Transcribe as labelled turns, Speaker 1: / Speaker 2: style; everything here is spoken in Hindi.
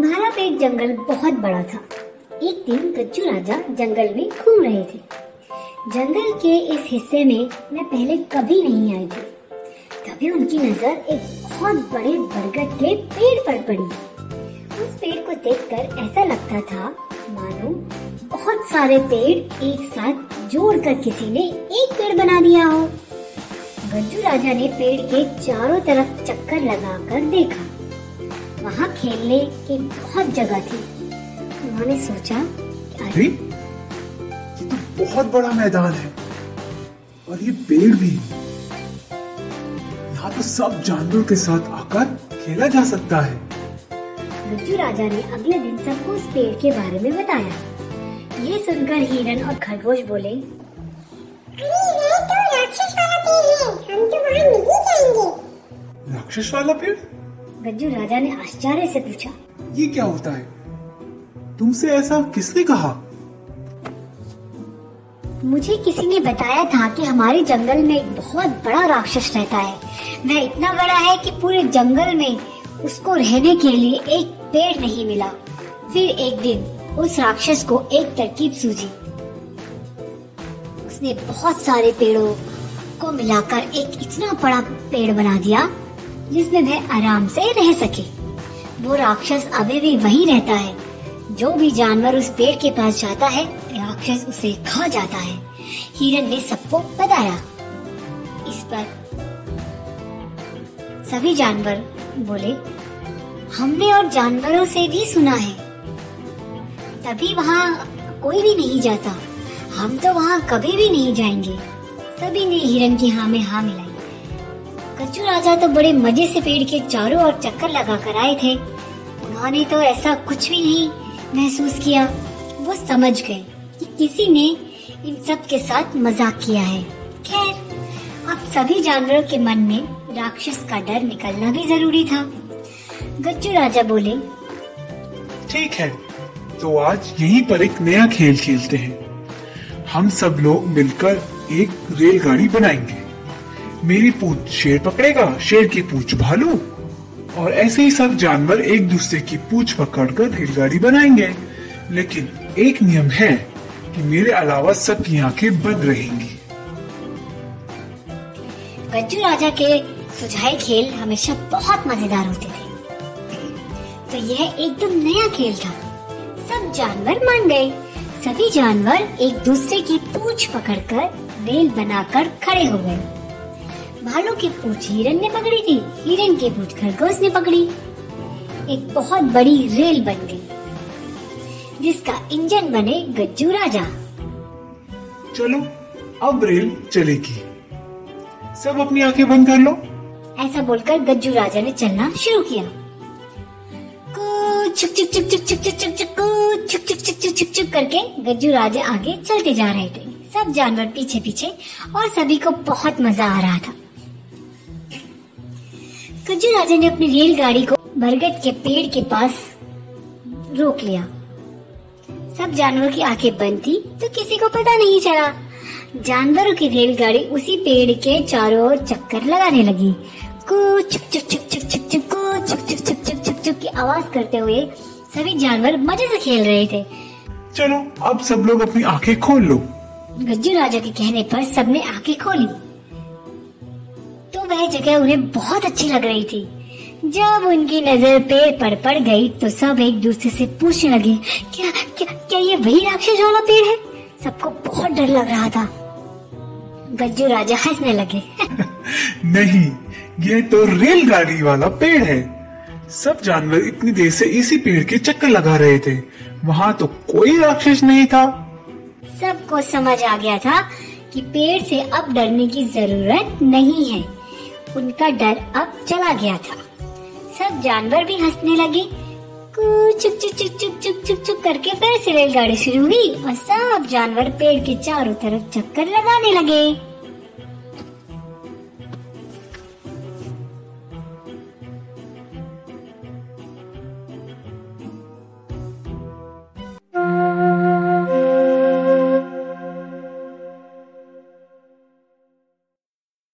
Speaker 1: महारा पेड़ जंगल बहुत बड़ा था। एक दिन गज्जू राजा जंगल में घूम रहे थे। जंगल के इस हिस्से में मैं पहले कभी नहीं आई थी। तभी उनकी नज़र एक बहुत बड़े बरगद के पेड़ पर पड़ी। उस पेड़ को देखकर ऐसा लगता था, मानो बहुत सारे पेड़ एक साथ जोड़कर किसी ने एक पेड़ बना दिया हो। गज्जू राजा ने पेड़ के चारों तरफ़ चक्कर लगाकर देखा। वहाँ खेलने की बहुत जगह थी। उन्होंने सोचा कि
Speaker 2: अरे ये तो बहुत बड़ा मैदान है और ये पेड़ भी यहाँ तो सब जानवरों के साथ आकर खेला जा सकता है।
Speaker 1: गज्जू राजा ने अगले दिन सबको उस पेड़ के बारे में बताया। ये सुनकर हिरन और खरगोश बोले
Speaker 2: राक्षस वाला पेड़?
Speaker 1: गज्जू राजा ने आश्चर्य से पूछा
Speaker 2: ये क्या होता है? तुमसे ऐसा किसने कहा?
Speaker 1: मुझे किसी ने बताया था कि हमारे जंगल में एक बहुत बड़ा राक्षस रहता है। वह इतना बड़ा है कि पूरे जंगल में उसको रहने के लिए एक पेड़ नहीं मिला। फिर एक दिन उस राक्षस को एक तरकीब सूझी। उसने बहुत सारे पेड़ों को मिलाकर एक इतना बड़ा पेड़ बना दिया जिसमें वह आराम से रह सके। वो राक्षस अभी भी वहीं रहता है। जो भी जानवर उस पेड़ के पास जाता है, राक्षस उसे खा जाता है। हिरन ने सबको बताया। इस पर सभी जानवर बोले, हमने और जानवरों से भी सुना है। तभी वहाँ कोई भी नहीं जाता। हम तो वहाँ कभी भी नहीं जाएँगे। सभी ने हिरन की हाँ में हाँ मिलाई। कच्चू राजा तो बड़े मज़े से पेड़ के चारों ओर चक्कर लगा कर आए थे। उन्होंने तो ऐसा कुछ भी नहीं महसूस किया। वो समझ गए कि किसी ने इन सब के साथ मज़ाक किया है। खैर अब सभी जानवरों के मन में राक्षस का डर निकलना भी ज़रूरी था। गच्चू राजा बोले,
Speaker 2: ठीक है तो आज यहीं पर एक नया खेल खेलते हैं। हम सब लोग मिलकर एक रेलगाड़ी बनाएँगे। मेरी पूछ शेर पकड़ेगा, शेर की पूछ भालू। और ऐसे ही सब जानवर एक दूसरे की पूंछ पकड़कर रेलगाड़ी बनाएँगे। लेकिन एक नियम है कि मेरे अलावा सबकी आँखें बंद रहेंगी।
Speaker 1: गज्जू राजा के सुझाए खेल हमेशा बहुत मज़ेदार होते थे। तो यह एकदम नया खेल था। सब जानवर मान गए। सभी जानवर एक दूसरे की पूंछ पकड़कर रेल बनाकर खड़े हो गए। भालू की पूछ हिरन ने पकड़ी थी हिरन की पूछ खरगोश ने पकड़ी एक बहुत बड़ी रेल बन गई जिसका इंजन बने गज्जू राजा
Speaker 2: चलो अब रेल चलेगी सब अपनी आँखें बंद कर लो
Speaker 1: ऐसा बोलकर गज्जू राजा ने चलना शुरू किया करके गज्जू राजा आगे चलते जा रहे थे सब जानवर पीछे पीछे और सभी को बहुत मज़ा आ रहा था गज्जू राजा ने अपनी रेलगाड़ी को बरगद के पेड़ के पास रोक लिया। सब जानवरों की आँखें बंद थी तो किसी को पता नहीं चला। जानवरों की रेलगाड़ी उसी पेड़ के चारों ओर चक्कर लगाने लगी। कूच चुक चुक चुक चुक चुक चुक चुक चुक चुक चुक चुक चुक की आवाज़ करते हुए सभी जानवर मज़े से खेल रहे थे।
Speaker 2: चलो अब सब लोग अपनी आँखें खोल लो।
Speaker 1: गज्जू राजा के कहने पर सबने आँखें खोली। वह जगह उन्हें बहुत अच्छी लग रही थी। जब उनकी नज़र पेड़ पर पड़ गई तो सब एक दूसरे से पूछने लगे क्या क्या क्या ये वही राक्षस वाला पेड़ है? सबको बहुत डर लग रहा था। गज्जू राजा हंसने लगे।
Speaker 2: नहीं ये तो रेलगाड़ी वाला पेड़ है। सब जानवर इतनी देर से इसी पेड़ के चक्कर लगा रहे थे। वहाँ तो कोई राक्षस नहीं था।
Speaker 1: सबको समझ आ गया था कि पेड़ से अब डरने की ज़रूरत नहीं है। उनका डर अब चला गया था। सब जानवर भी हंसने लगे। चुक चुक चुक चुक चुक चुक चुक करके फिर से रेलगाड़ी शुरू हुई और सब जानवर पेड़ के चारों तरफ़ चक्कर लगाने लगे।